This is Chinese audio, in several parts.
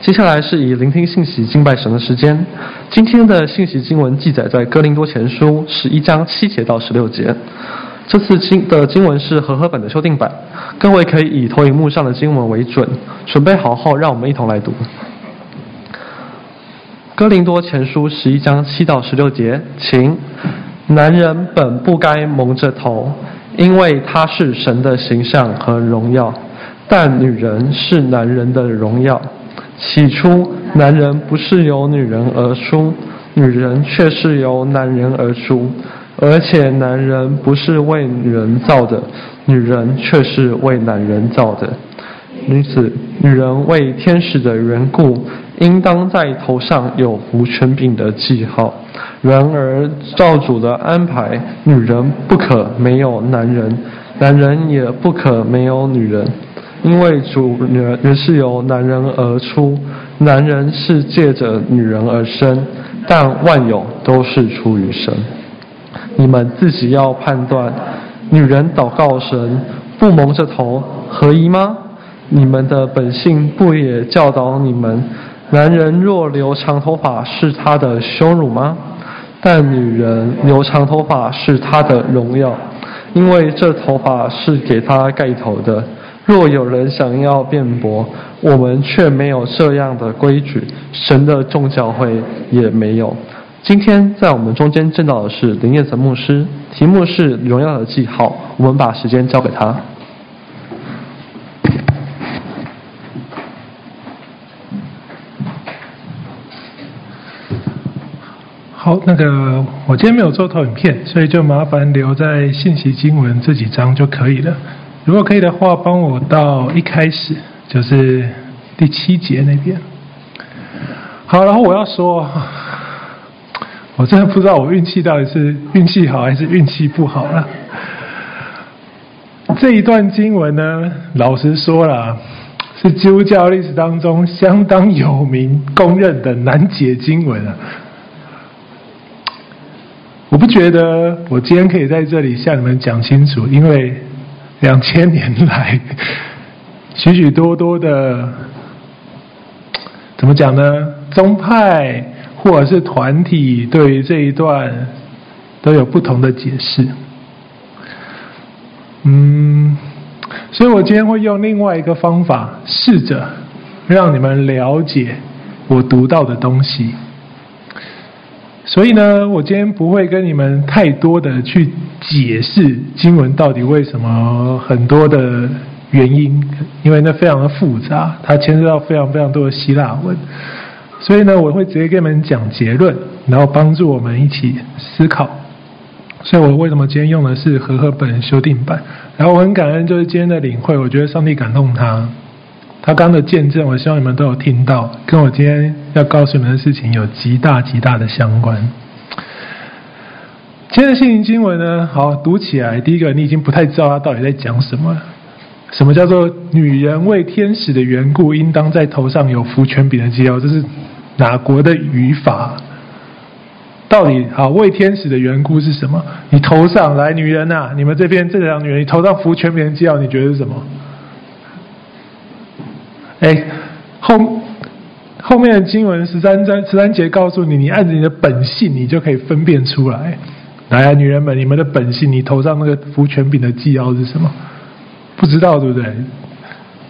接下来是以聆听信息敬拜神的时间。今天的信息经文记载在哥林多前书十一章七节到十六节。这次经的经文是和合本的修订版，各位可以以投影幕上的经文为准，准备好后，让我们一同来读。哥林多前书十一章七到十六节，请。男人本不该蒙着头，因为他是神的形象和荣耀；但女人是男人的荣耀。起初，男人不是由女人而出，女人却是由男人而出。而且，男人不是为女人造的，女人却是为男人造的。因此，女人为天使的缘故，应当在头上有无权柄的记号。然而，照主的安排，女人不可没有男人，男人也不可没有女人，因为主人是由男人而出，男人是借着女人而生，但万有都是出于神。你们自己要判断，女人祷告神不蒙着头合宜吗？你们的本性不也教导你们，男人若留长头发是他的羞辱吗？但女人留长头发是她的荣耀，因为这头发是给她盖头的。若有人想要辩驳，我们却没有这样的规矩，神的众教会也没有。今天在我们中间见到的是林彦泽牧师，题目是“荣耀的记号”。我们把时间交给他。好，那个我今天没有做投影片，所以就麻烦留在信息经文这几章就可以了。如果可以的话，帮我到一开始，就是第七节那边。好，然后我要说，我真的不知道我运气到底是运气好还是运气不好了。这一段经文呢，老实说了，是基督教历史当中相当有名、公认的难解经文啊。我不觉得我今天可以在这里向你们讲清楚，因为两千年来许许多多的怎么讲呢？宗派或者是团体对于这一段都有不同的解释。嗯，所以我今天会用另外一个方法，试着让你们了解我读到的东西。所以呢，我今天不会跟你们太多的去解释经文到底为什么很多的原因，因为那非常的复杂，它牵涉到非常非常多的希腊文。所以呢，我会直接跟你们讲结论，然后帮助我们一起思考。所以我为什么今天用的是和合本修订版？然后我很感恩，就是今天的领会，我觉得上帝感动他。他刚的见证，我希望你们都有听到，跟我今天要告诉你们的事情有极大极大的相关。今天的信息经文呢，好，读起来，第一个你已经不太知道他到底在讲什么。什么叫做女人为天使的缘故，应当在头上有服权柄的记号？这是哪国的语法？到底好，为天使的缘故是什么？你头上来，女人呐、啊，你们这边这两女人，你头上服权柄的记号，你觉得是什么？哎，后后面的经文十三章十三节告诉你，你按着你的本性，你就可以分辨出来。来啊，女人们，你们的本性，你头上那个福权柄的记号是什么？不知道对不对？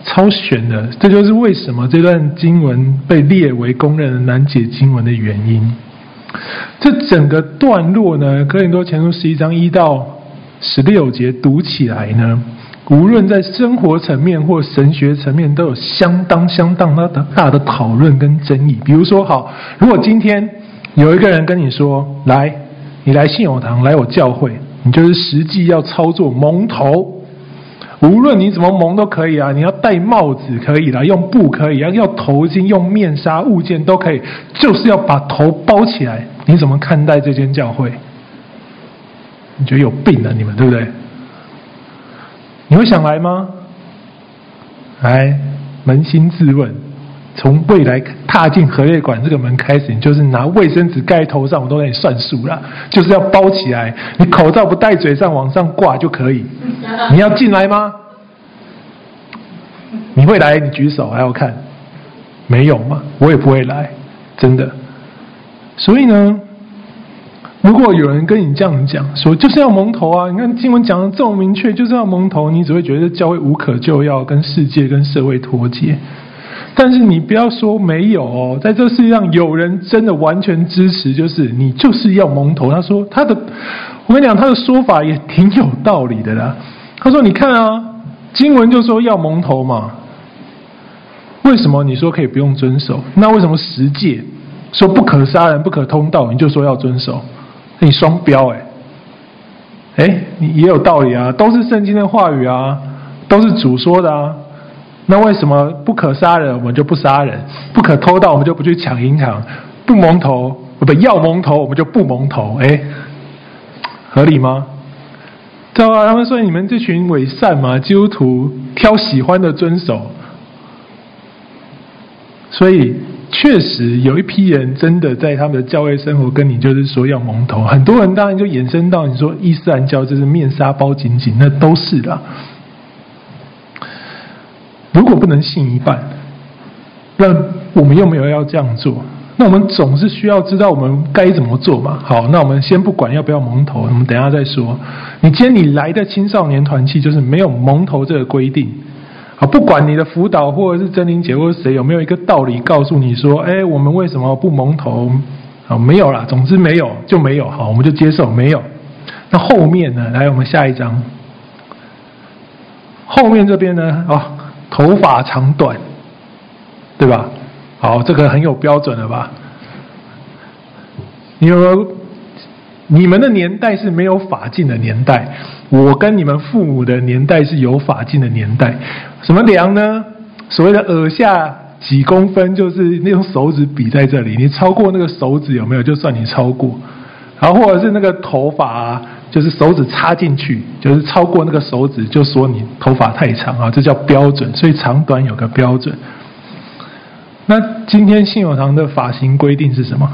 超玄的，这就是为什么这段经文被列为公认的难解经文的原因。这整个段落呢，哥林多前书十一章一到十六节读起来呢。无论在生活层面或神学层面，都有相当相当大的大的讨论跟争议。比如说，好，如果今天有一个人跟你说：“来，你来信友堂，来我教会，你就是实际要操作蒙头，无论你怎么蒙都可以啊，你要戴帽子可以啦，用布可以啊，要头巾、用面纱物件都可以，就是要把头包起来。你怎么看待这间教会？你觉得有病啊？你们对不对？”你会想来吗？来，扪心自问，从未来踏进荷叶馆这个门开始，你就是拿卫生纸盖头上，我都给你算数了，就是要包起来，你口罩不戴嘴上往上挂就可以。你要进来吗？你会来？你举手，还要看。没有嘛，我也不会来，真的。所以呢，如果有人跟你这样讲，说就是要蒙头啊，你看经文讲的这么明确，就是要蒙头，你只会觉得教会无可救药，跟世界跟社会脱节。但是你不要说没有哦，在这世界上有人真的完全支持，就是你就是要蒙头。他说他的，我跟你讲，他的说法也挺有道理的啦。他说你看啊，经文就说要蒙头嘛，为什么你说可以不用遵守？那为什么十诫说不可杀人、不可通盗，你就说要遵守？你双标哎，哎，你也有道理啊，都是圣经的话语啊，都是主说的啊。那为什么不可杀人，我们就不杀人；不可偷盗，我们就不去抢银行；不蒙头，不要蒙头，我们就不蒙头？哎，合理吗？对啊，他们说你们这群伪善嘛，基督徒挑喜欢的遵守。所以确实有一批人真的在他们的教会生活跟你就是说要蒙头，很多人当然就衍生到你说伊斯兰教就是面纱包紧紧，那都是的。如果不能信一半，那我们又没有要这样做，那我们总是需要知道我们该怎么做嘛。好，那我们先不管要不要蒙头，我们等下再说。你今天你来的青少年团契就是没有蒙头这个规定，啊，不管你的辅导或者是真灵姐或者谁有没有一个道理告诉你说，哎，我们为什么不蒙头？啊，没有啦，总之没有就没有，好，我们就接受没有。那后面呢？来，我们下一章，后面这边呢？哦。头发长短，对吧？好，这个很有标准了吧？你有没有？你们的年代是没有发禁的年代，我跟你们父母的年代是有发禁的年代。什么量呢？所谓的耳下几公分，就是那种手指比在这里，你超过那个手指有没有？就算你超过。然后或者是那个头发啊。就是手指插进去，就是超过那个手指，就说你头发太长啊，这叫标准。所以长短有个标准。那今天信友堂的发型规定是什么？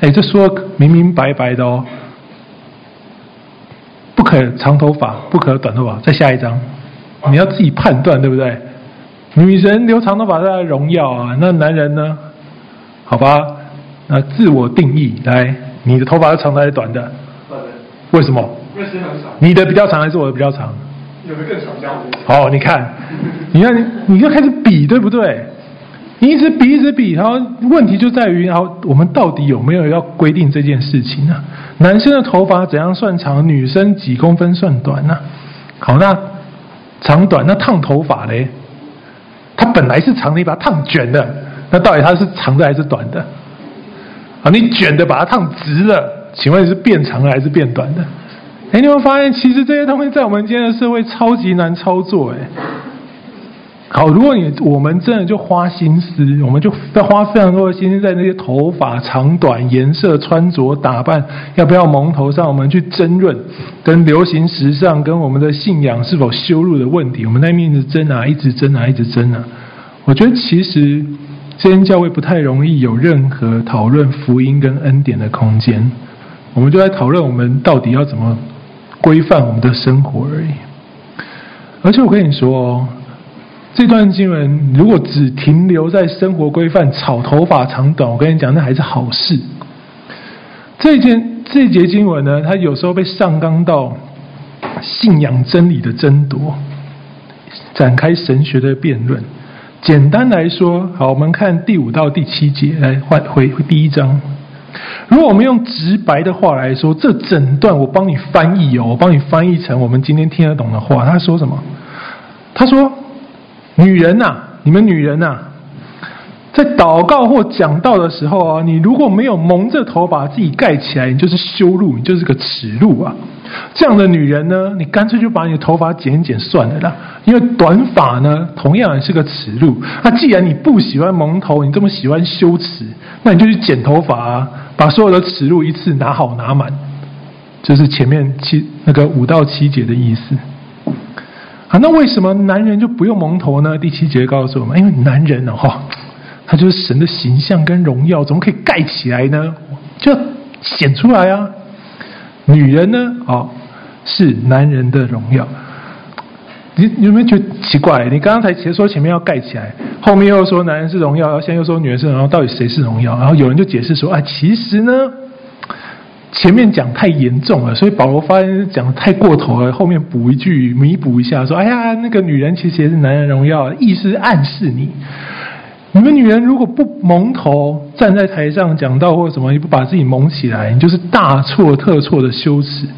哎，这说明明白白的哦，不可长头发，不可短头发。再下一张，你要自己判断，对不对？女人留长头发是她的荣耀啊，那男人呢？好吧，那自我定义来，你的头发是长的还是短的？为什么？因为时间。你的比较长还是我的比较长？有的更长，这样子。好，你看，你看，你你就开始比，对不对？你一直比，一直比，然后问题就在于，然后我们到底有没有要规定这件事情呢？男生的头发怎样算长？女生几公分算短呢？好，那长短，那烫头发嘞？它本来是长的，你把它烫卷的，那到底它是长的还是短的？啊，你卷的把它烫直了。请问是变长了还是变短的？哎，你有没有发现，其实这些东西在我们今天的社会超级难操作。哎，好，如果你我们真的就花心思，我们就要花非常多的心思在那些头发长短、颜色、穿着打扮，要不要蒙头上，我们去争论跟流行时尚、跟我们的信仰是否羞辱的问题，我们那边一直争啊，一直争啊，一直争啊。我觉得其实这间教会不太容易有任何讨论福音跟恩典的空间。我们就在讨论我们到底要怎么规范我们的生活而已。而且我跟你说哦，这段经文如果只停留在生活规范、炒头发长短，我跟你讲，那还是好事。这件这节经文呢，它有时候被上纲到信仰真理的争夺，展开神学的辩论。简单来说，好，我们看第五到第七节，来换回第一章。如果我们用直白的话来说，这整段我帮你翻译哦，我帮你翻译成我们今天听得懂的话。他说什么？他说：“女人呐，你们女人呐，在祷告或讲道的时候啊，你如果没有蒙着头把自己盖起来，你就是羞辱，你就是个耻辱啊。这样的女人呢，你干脆就把你的头发剪一剪算了啦，因为短发呢，同样也是个耻辱。那既然你不喜欢蒙头，你这么喜欢羞耻，那你就去剪头发啊。”把所有的耻辱一次拿好拿满，就是前面七那个五到七节的意思。啊，那为什么男人就不用蒙头呢？第七节告诉我们，因为男人呢，哈，他就是神的形象跟荣耀，怎么可以盖起来呢？就显出来啊。女人呢，哦，是男人的荣耀。你你有没有觉得奇怪？你刚刚才其实说前面要盖起来，后面又说男人是荣耀，然后现在又说女人是荣耀，到底谁是荣耀？然后有人就解释说，啊，其实呢，前面讲太严重了，所以保罗发现讲的太过头了，后面补一句弥补一下，说，哎呀，那个女人其实也是男人荣耀，意思暗示你。你们女人如果不蒙头站在台上讲道或者什么，你不把自己蒙起来，你就是大错特错的羞耻。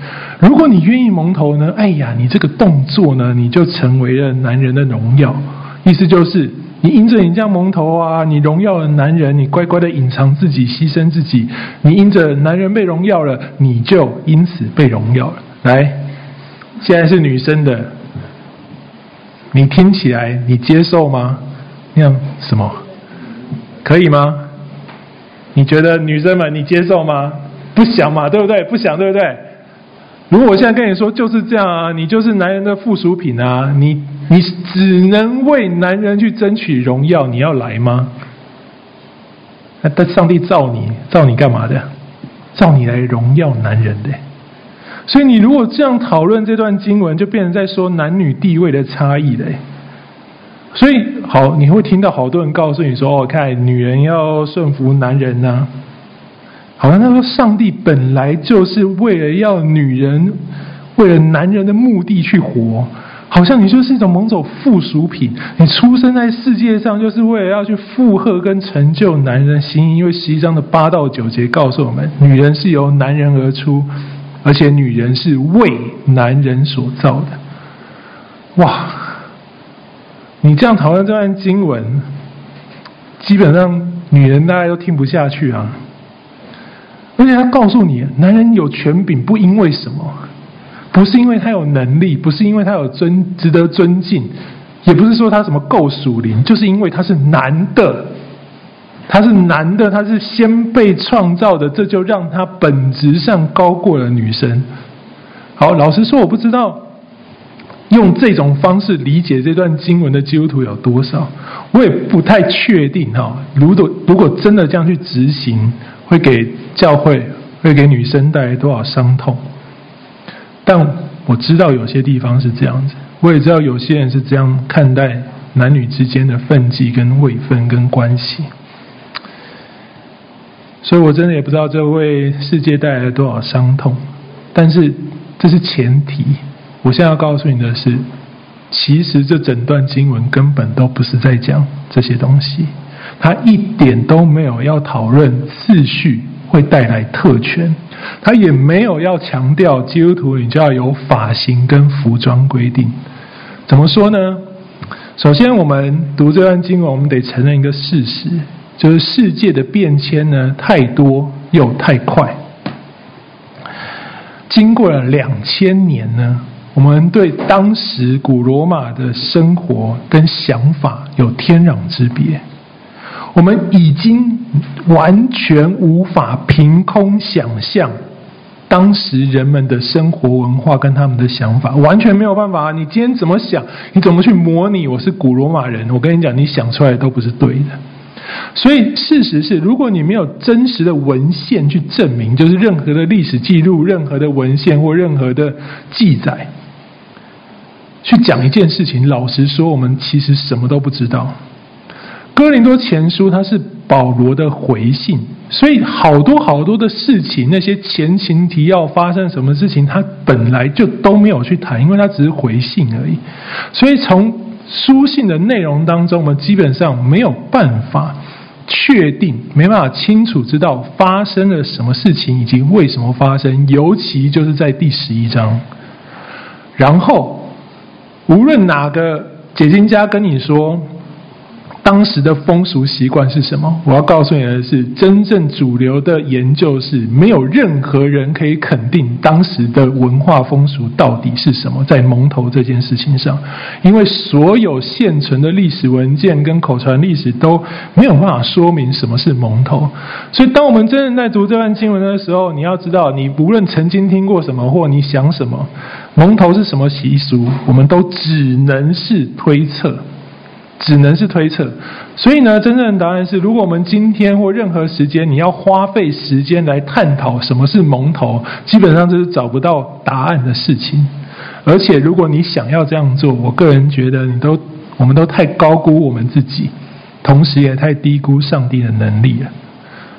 如果你愿意蒙头呢？哎呀，你这个动作呢，你就成为了男人的荣耀。意思就是，你因着你这样蒙头啊，你荣耀了男人，你乖乖的隐藏自己，牺牲自己，你因着男人被荣耀了，你就因此被荣耀了。来，现在是女生的，你听起来你接受吗？那样什么？可以吗？你觉得女生们你接受吗？不想嘛，对不对？不想，对不对？如果我现在跟你说就是这样啊，你就是男人的附属品啊，你你只能为男人去争取荣耀，你要来吗？那但上帝造你造你干嘛的？造你来荣耀男人的。所以你如果这样讨论这段经文，就变成在说男女地位的差异嘞。所以，好，你会听到好多人告诉你说：“哦，看女人要顺服男人呐、啊。”好像他说，上帝本来就是为了要女人，为了男人的目的去活，好像你就是一种某种附属品。你出生在世界上，就是为了要去附和跟成就男人心意。因为十一章的八到九节告诉我们，女人是由男人而出，而且女人是为男人所造的。哇！你这样讨论这段经文，基本上女人大家都听不下去啊。而且他告诉你，男人有权柄不因为什么，不是因为他有能力，不是因为他有尊值得尊敬，也不是说他什么够属灵，就是因为他是男的，他是男的，他是先被创造的，这就让他本质上高过了女生。好，老实说，我不知道。用这种方式理解这段经文的基督徒有多少？我也不太确定哈。如果如果真的这样去执行，会给教会、会给女生带来多少伤痛？但我知道有些地方是这样子，我也知道有些人是这样看待男女之间的分际、跟位分、跟关系。所以我真的也不知道这为世界带来了多少伤痛。但是这是前提。我现在要告诉你的是，其实这整段经文根本都不是在讲这些东西，他一点都没有要讨论次序会带来特权，他也没有要强调基督徒你就要有发型跟服装规定。怎么说呢？首先，我们读这段经文，我们得承认一个事实，就是世界的变迁呢，太多又太快，经过了两千年呢。我们对当时古罗马的生活跟想法有天壤之别，我们已经完全无法凭空想象当时人们的生活文化跟他们的想法，完全没有办法。你今天怎么想？你怎么去模拟我是古罗马人？我跟你讲，你想出来的都不是对的。所以事实是，如果你没有真实的文献去证明，就是任何的历史记录、任何的文献或任何的记载。去讲一件事情，老实说，我们其实什么都不知道。哥林多前书它是保罗的回信，所以好多好多的事情，那些前情提要发生什么事情，他本来就都没有去谈，因为他只是回信而已。所以从书信的内容当中，我们基本上没有办法确定，没办法清楚知道发生了什么事情以及为什么发生，尤其就是在第十一章，然后。无论哪个解经家跟你说当时的风俗习惯是什么，我要告诉你的是，真正主流的研究是没有任何人可以肯定当时的文化风俗到底是什么，在蒙头这件事情上，因为所有现存的历史文件跟口传历史都没有办法说明什么是蒙头。所以，当我们真正在读这段经文的时候，你要知道，你无论曾经听过什么，或你想什么。蒙头是什么习俗？我们都只能是推测，只能是推测。所以呢，真正的答案是：如果我们今天或任何时间，你要花费时间来探讨什么是蒙头，基本上就是找不到答案的事情。而且如果你想要这样做，我个人觉得你都我们都太高估我们自己，同时也太低估上帝的能力了。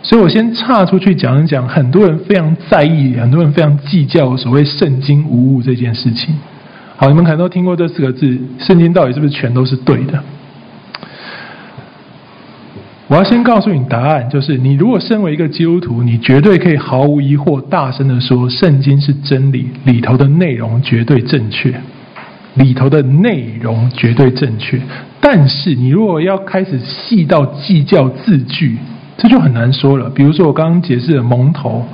所以我先岔出去讲一讲，很多人非常在意，很多人非常计较所谓圣经无误这件事情。好，你们可能都听过这四个字，圣经到底是不是全都是对的？我要先告诉你答案，就是你如果身为一个基督徒，你绝对可以毫无疑惑、大声地说，圣经是真理，里头的内容绝对正确，里头的内容绝对正确。但是你如果要开始细到计较字句，这就很难说了。比如说我刚刚解释的蒙头，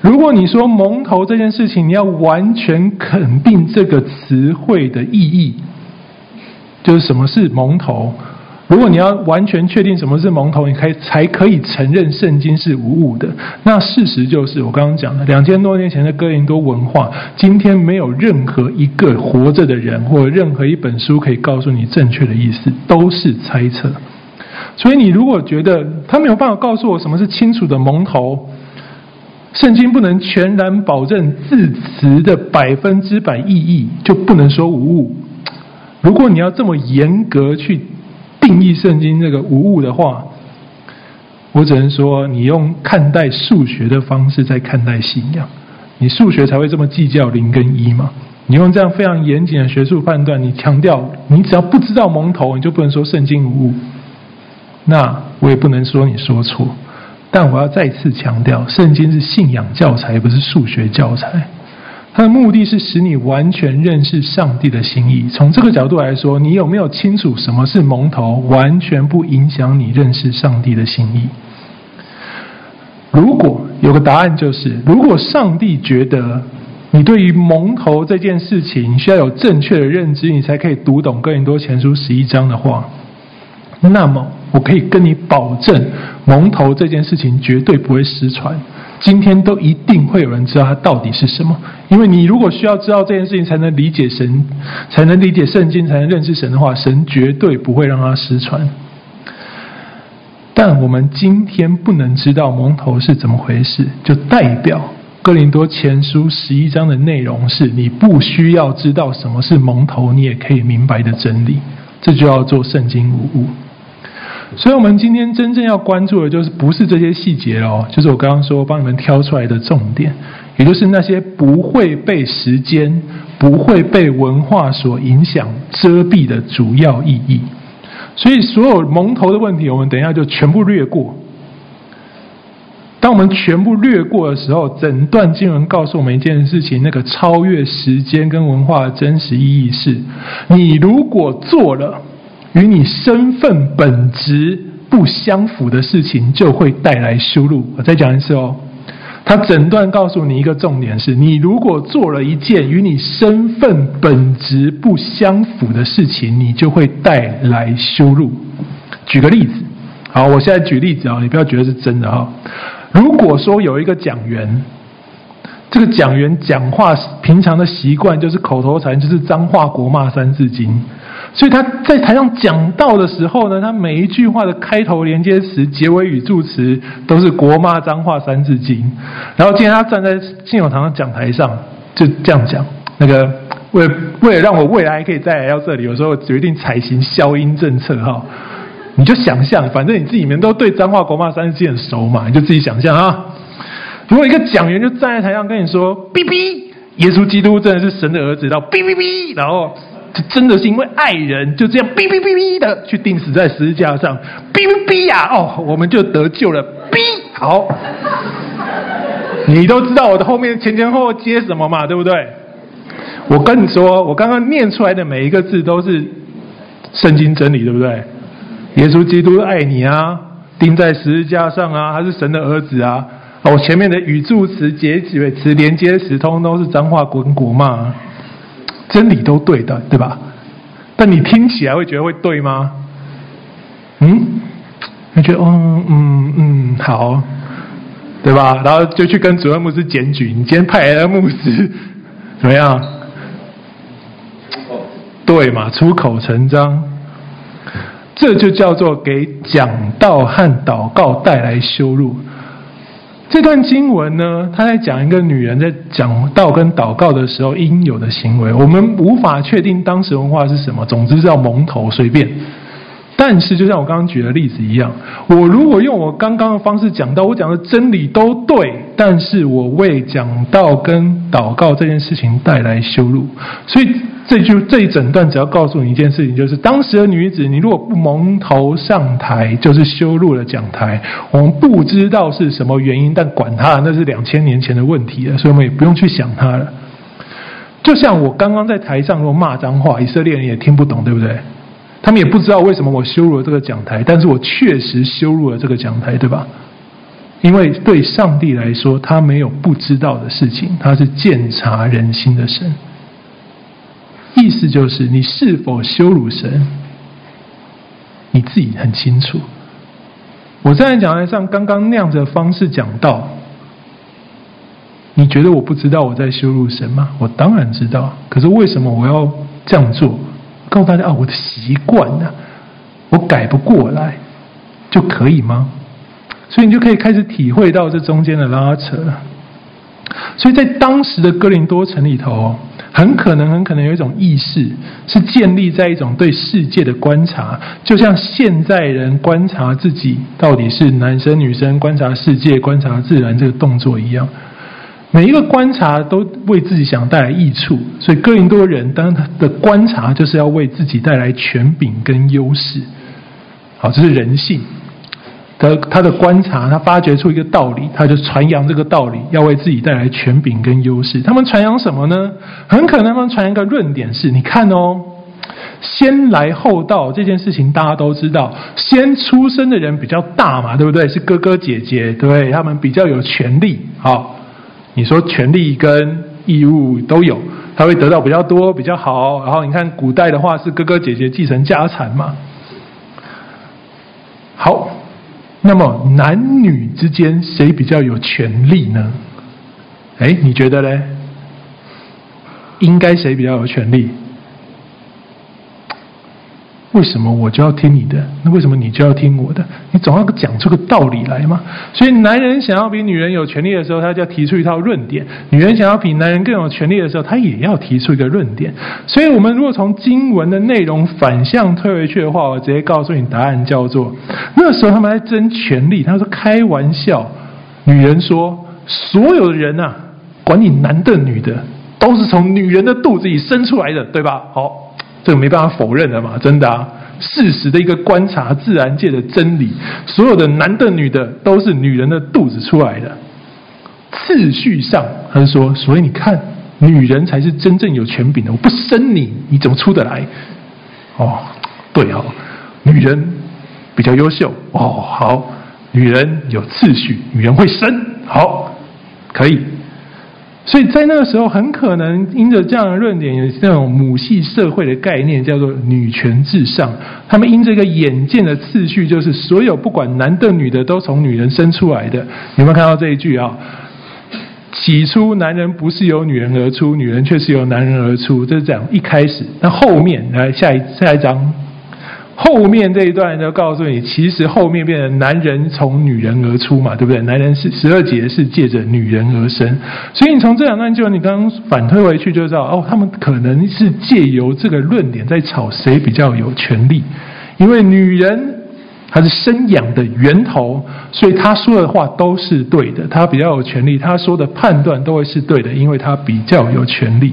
如果你说蒙头这件事情，你要完全肯定这个词汇的意义，就是什么是蒙头。如果你要完全确定什么是蒙头，你可以才可以承认圣经是无误的。那事实就是我刚刚讲的，两千多年前的哥林多文化，今天没有任何一个活着的人或者任何一本书可以告诉你正确的意思，都是猜测。所以你如果觉得他没有办法告诉我什么是清楚的蒙头，圣经不能全然保证字词的百分之百意义，就不能说无误。如果你要这么严格去。定义圣经这个无误的话，我只能说，你用看待数学的方式在看待信仰，你数学才会这么计较零跟一嘛。你用这样非常严谨的学术判断，你强调你只要不知道蒙头，你就不能说圣经无误。那我也不能说你说错，但我要再次强调，圣经是信仰教材，不是数学教材。它的目的是使你完全认识上帝的心意。从这个角度来说，你有没有清楚什么是蒙头，完全不影响你认识上帝的心意。如果有个答案就是，如果上帝觉得你对于蒙头这件事情需要有正确的认知，你才可以读懂哥林多前书十一章的话，那么我可以跟你保证，蒙头这件事情绝对不会失传。今天都一定会有人知道它到底是什么，因为你如果需要知道这件事情才能理解神，才能理解圣经，才能认识神的话，神绝对不会让它失传。但我们今天不能知道蒙头是怎么回事，就代表哥林多前书十一章的内容是你不需要知道什么是蒙头，你也可以明白的真理。这就要做圣经无误。所以，我们今天真正要关注的，就是不是这些细节哦，就是我刚刚说帮你们挑出来的重点，也就是那些不会被时间、不会被文化所影响、遮蔽的主要意义。所以，所有蒙头的问题，我们等一下就全部略过。当我们全部略过的时候，整段经文告诉我们一件事情：那个超越时间跟文化的真实意义是，你如果做了。与你身份本质不相符的事情，就会带来羞辱。我再讲一次哦，他整段告诉你一个重点是：你如果做了一件与你身份本质不相符的事情，你就会带来羞辱。举个例子，好，我现在举例子啊，你不要觉得是真的哈。如果说有一个讲员，这个讲员讲话平常的习惯就是口头禅，就是脏话、国骂、三字经。所以他在台上讲道的时候呢，他每一句话的开头连接词、结尾语助词都是国骂脏话三字经。然后今天他站在信友堂的讲台上，就这样讲。那个为为了让我未来可以再来到这里，有时候决定采行消音政策哈。你就想象，反正你自己们都对脏话、国骂三字经很熟嘛，你就自己想象啊。如果一个讲员就站在台上跟你说：“哔哔，耶稣基督真的是神的儿子。”到哔哔哔，然后。就真的是因为爱人，就这样哔哔哔哔的去钉死在十字架上，哔哔哔呀！哦，我们就得救了。哔，好，你都知道我的后面前前后后接什么嘛，对不对？我跟你说，我刚刚念出来的每一个字都是圣经真理，对不对？耶稣基督爱你啊，钉在十字架上啊，他是神的儿子啊。我前面的语助词、结尾词、连接词，通通都是脏话滚滚嘛。真理都对的，对吧？但你听起来会觉得会对吗？嗯，你觉得嗯嗯嗯好，对吧？然后就去跟主任牧师检举，你今天派来的牧师 怎么样？对嘛？出口成章，这就叫做给讲道和祷告带来羞辱。这段经文呢，他在讲一个女人在讲道跟祷告的时候应有的行为。我们无法确定当时文化是什么，总之是要蒙头随便。但是，就像我刚刚举的例子一样，我如果用我刚刚的方式讲道，我讲的真理都对，但是我为讲道跟祷告这件事情带来羞辱，所以这就这一整段只要告诉你一件事情，就是当时的女子，你如果不蒙头上台，就是羞辱了讲台。我们不知道是什么原因，但管他，那是两千年前的问题了，所以我们也不用去想它了。就像我刚刚在台上如果骂脏话，以色列人也听不懂，对不对？他们也不知道为什么我羞辱了这个讲台，但是我确实羞辱了这个讲台，对吧？因为对上帝来说，他没有不知道的事情，他是鉴察人心的神。意思就是，你是否羞辱神，你自己很清楚。我站在讲台上刚刚那样子的方式讲道，你觉得我不知道我在羞辱神吗？我当然知道，可是为什么我要这样做？告诉大家啊，我的习惯呢，我改不过来，就可以吗？所以你就可以开始体会到这中间的拉扯了。所以在当时的哥林多城里头，很可能很可能有一种意识，是建立在一种对世界的观察，就像现在人观察自己到底是男生女生，观察世界、观察自然这个动作一样。每一个观察都为自己想带来益处，所以哥林多人当他的观察就是要为自己带来权柄跟优势。好，这是人性。他他的观察，他发掘出一个道理，他就传扬这个道理，要为自己带来权柄跟优势。他们传扬什么呢？很可能他们传扬一个论点是：你看哦，先来后到这件事情大家都知道，先出生的人比较大嘛，对不对？是哥哥姐姐，对不对？他们比较有权利。好。你说权利跟义务都有，他会得到比较多比较好。然后你看古代的话是哥哥姐姐继承家产嘛。好，那么男女之间谁比较有权利呢？哎，你觉得呢？应该谁比较有权利？为什么我就要听你的？那为什么你就要听我的？你总要讲出个道理来嘛。所以，男人想要比女人有权利的时候，他就要提出一套论点；女人想要比男人更有权利的时候，他也要提出一个论点。所以，我们如果从经文的内容反向推回去的话，我直接告诉你答案叫做：那时候他们在争权利。他说：“开玩笑。”女人说：“所有的人啊，管你男的女的，都是从女人的肚子里生出来的，对吧？”好。这个没办法否认的嘛，真的啊，事实的一个观察，自然界的真理，所有的男的女的都是女人的肚子出来的。次序上，他就说，所以你看，女人才是真正有权柄的。我不生你，你怎么出得来？哦，对哦，女人比较优秀哦，好，女人有次序，女人会生，好，可以。所以在那个时候，很可能因着这样的论点，有那种母系社会的概念，叫做女权至上。他们因这个眼见的次序，就是所有不管男的女的，都从女人生出来的。有没有看到这一句啊？起初男人不是由女人而出，女人却是由男人而出。这是这样一开始。那后面来下一下一章。后面这一段就告诉你，其实后面变成男人从女人而出嘛，对不对？男人是十二节是借着女人而生，所以你从这两段就你刚刚反推回去就知道，哦，他们可能是借由这个论点在吵谁比较有权利，因为女人她是生养的源头，所以她说的话都是对的，她比较有权利，她说的判断都会是对的，因为她比较有权利。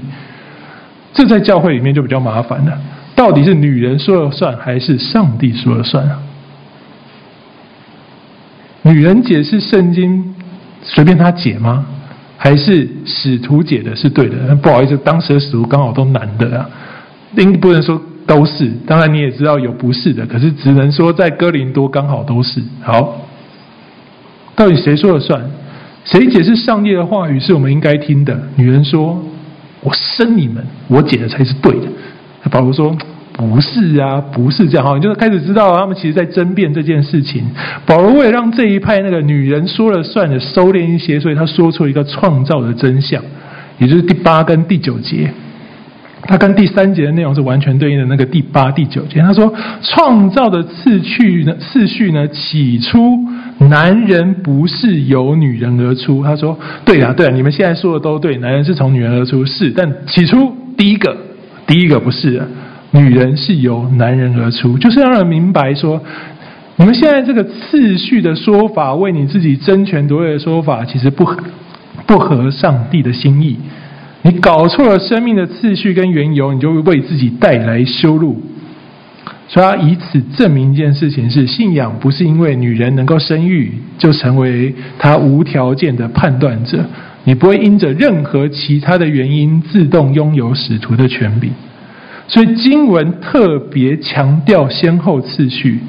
这在教会里面就比较麻烦了。到底是女人说了算，还是上帝说了算啊？女人解释圣经随便她解吗？还是使徒解的是对的？不好意思，当时的使徒刚好都男的啊，并不能说都是。当然你也知道有不是的，可是只能说在哥林多刚好都是。好，到底谁说了算？谁解释上帝的话语是我们应该听的？女人说：“我生你们，我解的才是对的。”保罗说。不是啊，不是这样哈，你就开始知道他们其实在争辩这件事情。保罗为了让这一派那个女人说了算的收敛一些，所以他说出一个创造的真相，也就是第八跟第九节。他跟第三节的内容是完全对应的那个第八、第九节。他说创造的次序呢，次序呢，起初男人不是由女人而出。他说：“对啊，对啊，你们现在说的都对，男人是从女人而出，是。但起初第一个，第一个不是，女人是由男人而出，就是让人明白说，你们现在这个次序的说法，为你自己争权夺位的说法，其实不合不合上帝的心意。你搞错了生命的次序跟缘由，你就会为自己带来羞辱。”所以，他以此证明一件事情：是信仰不是因为女人能够生育就成为他无条件的判断者。你不会因着任何其他的原因自动拥有使徒的权柄。所以，经文特别强调先后次序，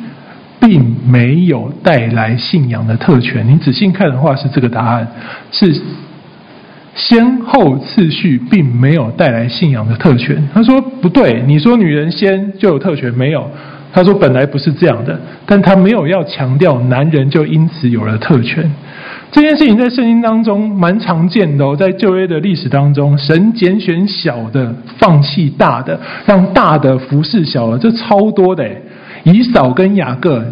并没有带来信仰的特权。你仔细看的话，是这个答案是。先后次序并没有带来信仰的特权。他说不对，你说女人先就有特权没有？他说本来不是这样的，但他没有要强调男人就因此有了特权。这件事情在圣经当中蛮常见的哦，在旧约的历史当中，神拣选小的，放弃大的，让大的服侍小的，这超多的。以扫跟雅各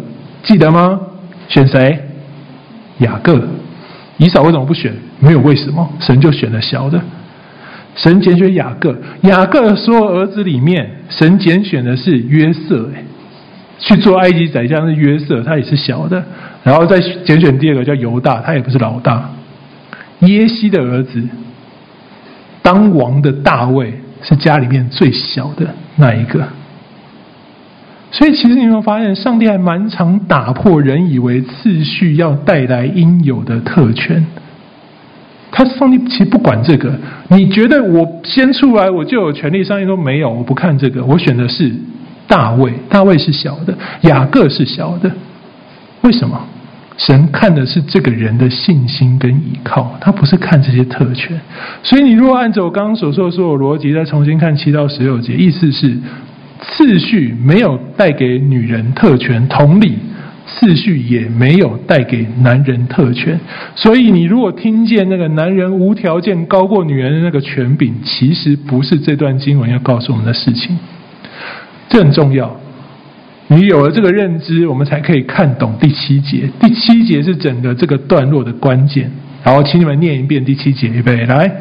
记得吗？选谁？雅各。以扫为什么不选？没有为什么，神就选了小的。神拣选雅各，雅各的所有儿子里面，神拣选的是约瑟。哎，去做埃及宰相是约瑟，他也是小的。然后再拣选第二个叫犹大，他也不是老大。耶西的儿子当王的大卫是家里面最小的那一个。所以，其实你有没有发现，上帝还蛮常打破人以为次序要带来应有的特权。他上帝其实不管这个。你觉得我先出来我就有权利？上帝说没有，我不看这个，我选的是大卫。大卫是小的，雅各是小的。为什么？神看的是这个人的信心跟依靠，他不是看这些特权。所以，你如果按照我刚刚所说的所有逻辑，再重新看七到十六节，意思是。次序没有带给女人特权，同理，次序也没有带给男人特权。所以，你如果听见那个男人无条件高过女人的那个权柄，其实不是这段经文要告诉我们的事情。这很重要。你有了这个认知，我们才可以看懂第七节。第七节是整个这个段落的关键。然后，请你们念一遍第七节，预备来。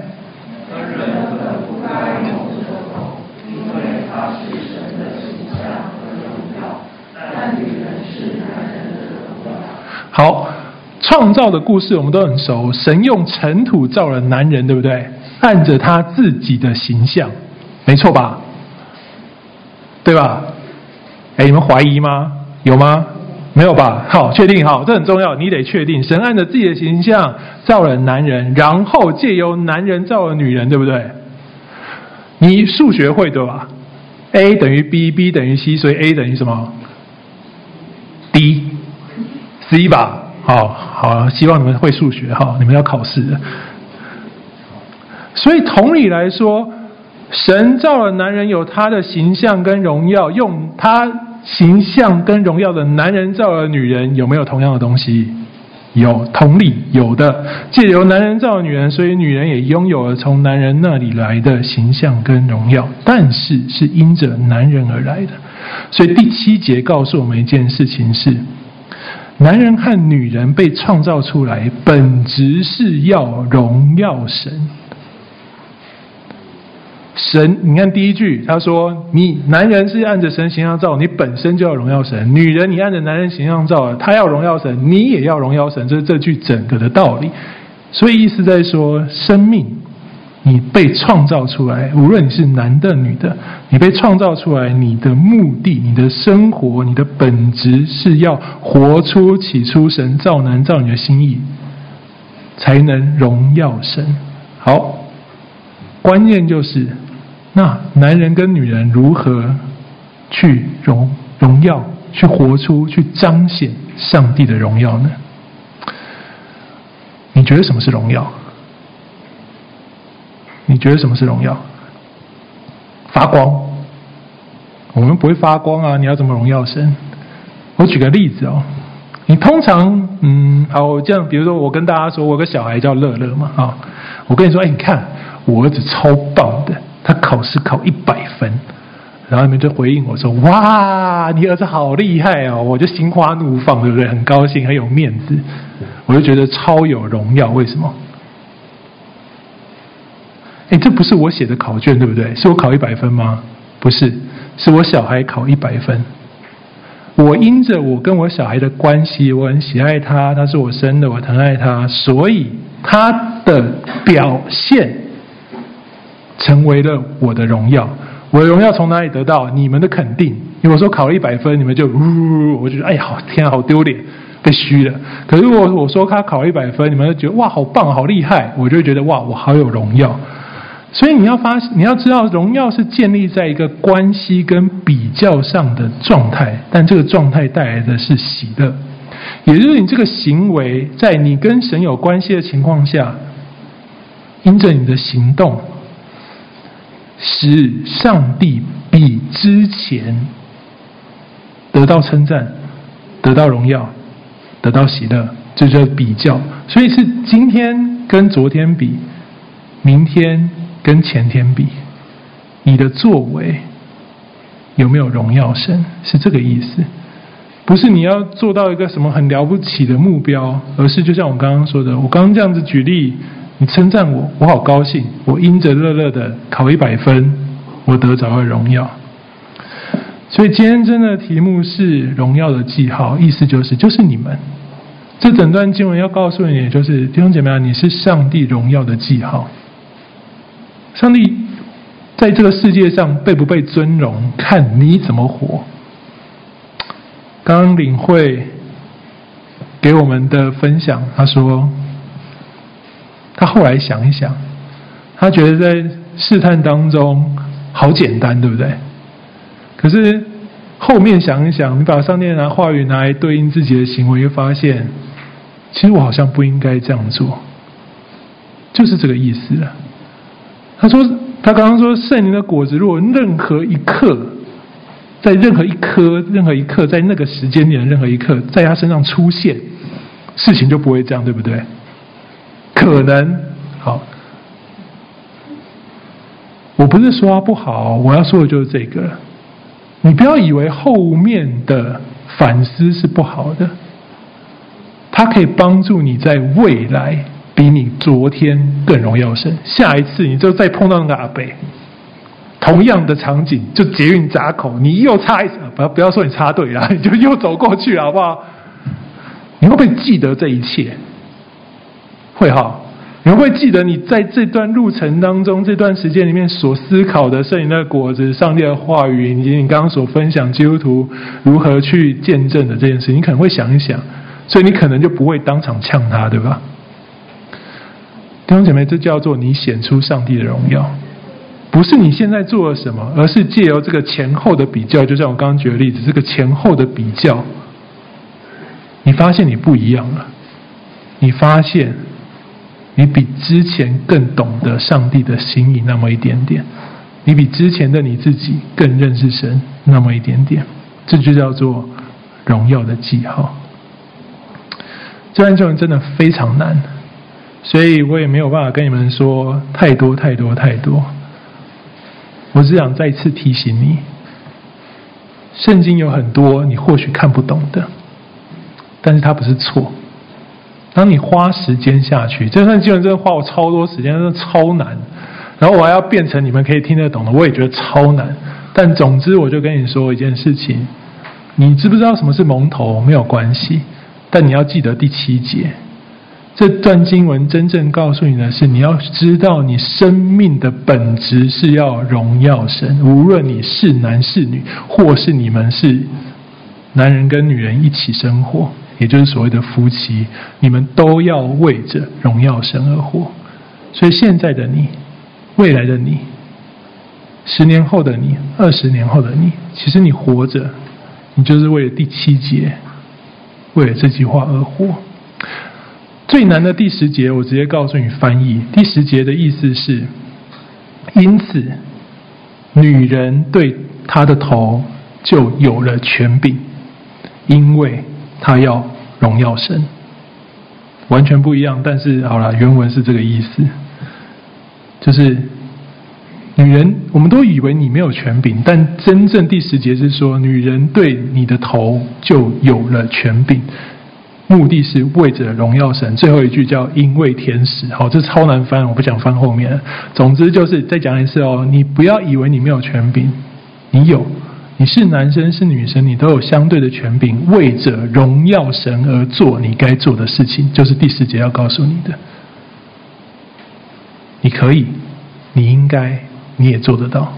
好，创造的故事我们都很熟。神用尘土造了男人，对不对？按着他自己的形象，没错吧？对吧？哎，你们怀疑吗？有吗？没有吧？好，确定。好，这很重要，你得确定。神按着自己的形象造了男人，然后借由男人造了女人，对不对？你数学会对吧？A 等于 B，B 等于 C，所以 A 等于什么？D。C 吧，好好，希望你们会数学哈，你们要考试。所以同理来说，神造了男人有他的形象跟荣耀，用他形象跟荣耀的男人造了女人，有没有同样的东西？有，同理有的。借由男人造了女人，所以女人也拥有了从男人那里来的形象跟荣耀，但是是因着男人而来的。所以第七节告诉我们一件事情是。男人和女人被创造出来，本质是要荣耀神。神，你看第一句，他说：“你男人是按着神形象造，你本身就要荣耀神；女人，你按着男人形象造，他要荣耀神，你也要荣耀神。”这是这句整个的道理。所以意思在说，生命。你被创造出来，无论你是男的女的，你被创造出来，你的目的、你的生活、你的本质是要活出起初神造男造女的心意，才能荣耀神。好，关键就是那男人跟女人如何去荣荣耀、去活出、去彰显上帝的荣耀呢？你觉得什么是荣耀？你觉得什么是荣耀？发光？我们不会发光啊！你要怎么荣耀神？我举个例子哦，你通常嗯，好，我这样，比如说我跟大家说，我有个小孩叫乐乐嘛，啊，我跟你说，哎，你看我儿子超棒的，他考试考一百分，然后你们就回应我说：“哇，你儿子好厉害哦！”我就心花怒放，对不对？很高兴，很有面子，我就觉得超有荣耀。为什么？哎，这不是我写的考卷，对不对？是我考一百分吗？不是，是我小孩考一百分。我因着我跟我小孩的关系，我很喜爱他，他是我生的，我疼爱他，所以他的表现成为了我的荣耀。我的荣耀从哪里得到？你们的肯定。如果说考了一百分，你们就呜，我就觉得哎呀，天啊，好丢脸，被虚了。可是如果我说他考了一百分，你们就觉得哇，好棒，好厉害，我就觉得哇，我好有荣耀。所以你要发，你要知道，荣耀是建立在一个关系跟比较上的状态，但这个状态带来的是喜乐，也就是你这个行为，在你跟神有关系的情况下，因着你的行动，使上帝比之前得到称赞，得到荣耀，得到喜乐，这就叫比较。所以是今天跟昨天比，明天。跟前天比，你的作为有没有荣耀神？是这个意思，不是你要做到一个什么很了不起的目标，而是就像我刚刚说的，我刚刚这样子举例，你称赞我，我好高兴，我因着乐乐的考一百分，我得着了荣耀。所以今天真的题目是荣耀的记号，意思就是就是你们，这整段经文要告诉你，就是弟兄姐妹，你是上帝荣耀的记号。上帝在这个世界上被不被尊荣，看你怎么活。刚刚领会给我们的分享，他说，他后来想一想，他觉得在试探当中好简单，对不对？可是后面想一想，你把上帝拿话语拿来对应自己的行为，又发现，其实我好像不应该这样做，就是这个意思了。他说：“他刚刚说，圣灵的果子，如果任何一刻，在任何一颗、任何一刻，在那个时间点任何一刻，在他身上出现，事情就不会这样，对不对？可能好，我不是说他不好，我要说的就是这个。你不要以为后面的反思是不好的，它可以帮助你在未来。”比你昨天更荣耀神。下一次你就再碰到那个阿伯，同样的场景，就捷运闸口，你又插一次，不要不要说你插队了，你就又走过去，好不好？你会不会记得这一切？会哈？你会记得你在这段路程当中，这段时间里面所思考的圣灵的果子、上帝的话语，以及你刚刚所分享基督徒如何去见证的这件事，你可能会想一想，所以你可能就不会当场呛他，对吧？弟兄姐妹，这叫做你显出上帝的荣耀，不是你现在做了什么，而是借由这个前后的比较。就像我刚刚举的例子，这个前后的比较，你发现你不一样了，你发现你比之前更懂得上帝的心意那么一点点，你比之前的你自己更认识神那么一点点，这就叫做荣耀的记号。这段经文真的非常难。所以我也没有办法跟你们说太多太多太多。我只想再次提醒你，圣经有很多你或许看不懂的，但是它不是错。当你花时间下去，这段经文真的花我超多时间，真的超难。然后我还要变成你们可以听得懂的，我也觉得超难。但总之，我就跟你说一件事情：你知不知道什么是蒙头？没有关系，但你要记得第七节。这段经文真正告诉你的是，你要知道你生命的本质是要荣耀神。无论你是男是女，或是你们是男人跟女人一起生活，也就是所谓的夫妻，你们都要为着荣耀神而活。所以现在的你，未来的你，十年后的你，二十年后的你，其实你活着，你就是为了第七节，为了这句话而活。最难的第十节，我直接告诉你翻译。第十节的意思是：因此，女人对她的头就有了权柄，因为他要荣耀神。完全不一样，但是好了，原文是这个意思，就是女人，我们都以为你没有权柄，但真正第十节是说，女人对你的头就有了权柄。目的是为着荣耀神，最后一句叫因为天使，好，这超难翻，我不想翻后面。总之就是再讲一次哦，你不要以为你没有权柄，你有，你是男生是女生，你都有相对的权柄，为着荣耀神而做你该做的事情，就是第四节要告诉你的。你可以，你应该，你也做得到。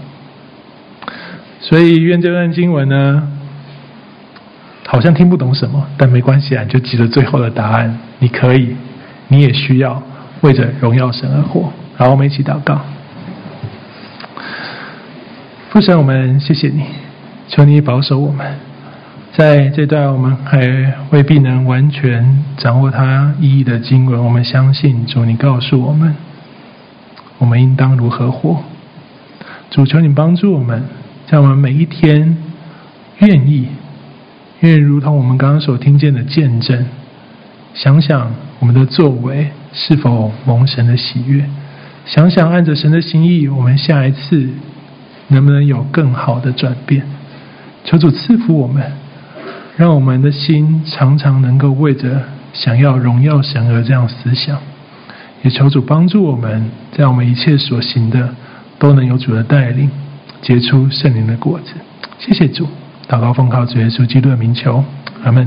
所以愿这段经文呢。好像听不懂什么，但没关系啊，就记得最后的答案。你可以，你也需要为着荣耀神而活。然后我们一起祷告。父神，我们谢谢你，求你保守我们，在这段我们还未必能完全掌握它意义的经文，我们相信主，你告诉我们，我们应当如何活。主，求你帮助我们，在我们每一天愿意。愿意如同我们刚刚所听见的见证，想想我们的作为是否蒙神的喜悦，想想按着神的心意，我们下一次能不能有更好的转变？求主赐福我们，让我们的心常常能够为着想要荣耀神而这样思想。也求主帮助我们在我们一切所行的都能有主的带领，结出圣灵的果子。谢谢主。祷告奉靠主耶稣基督的名求，阿门。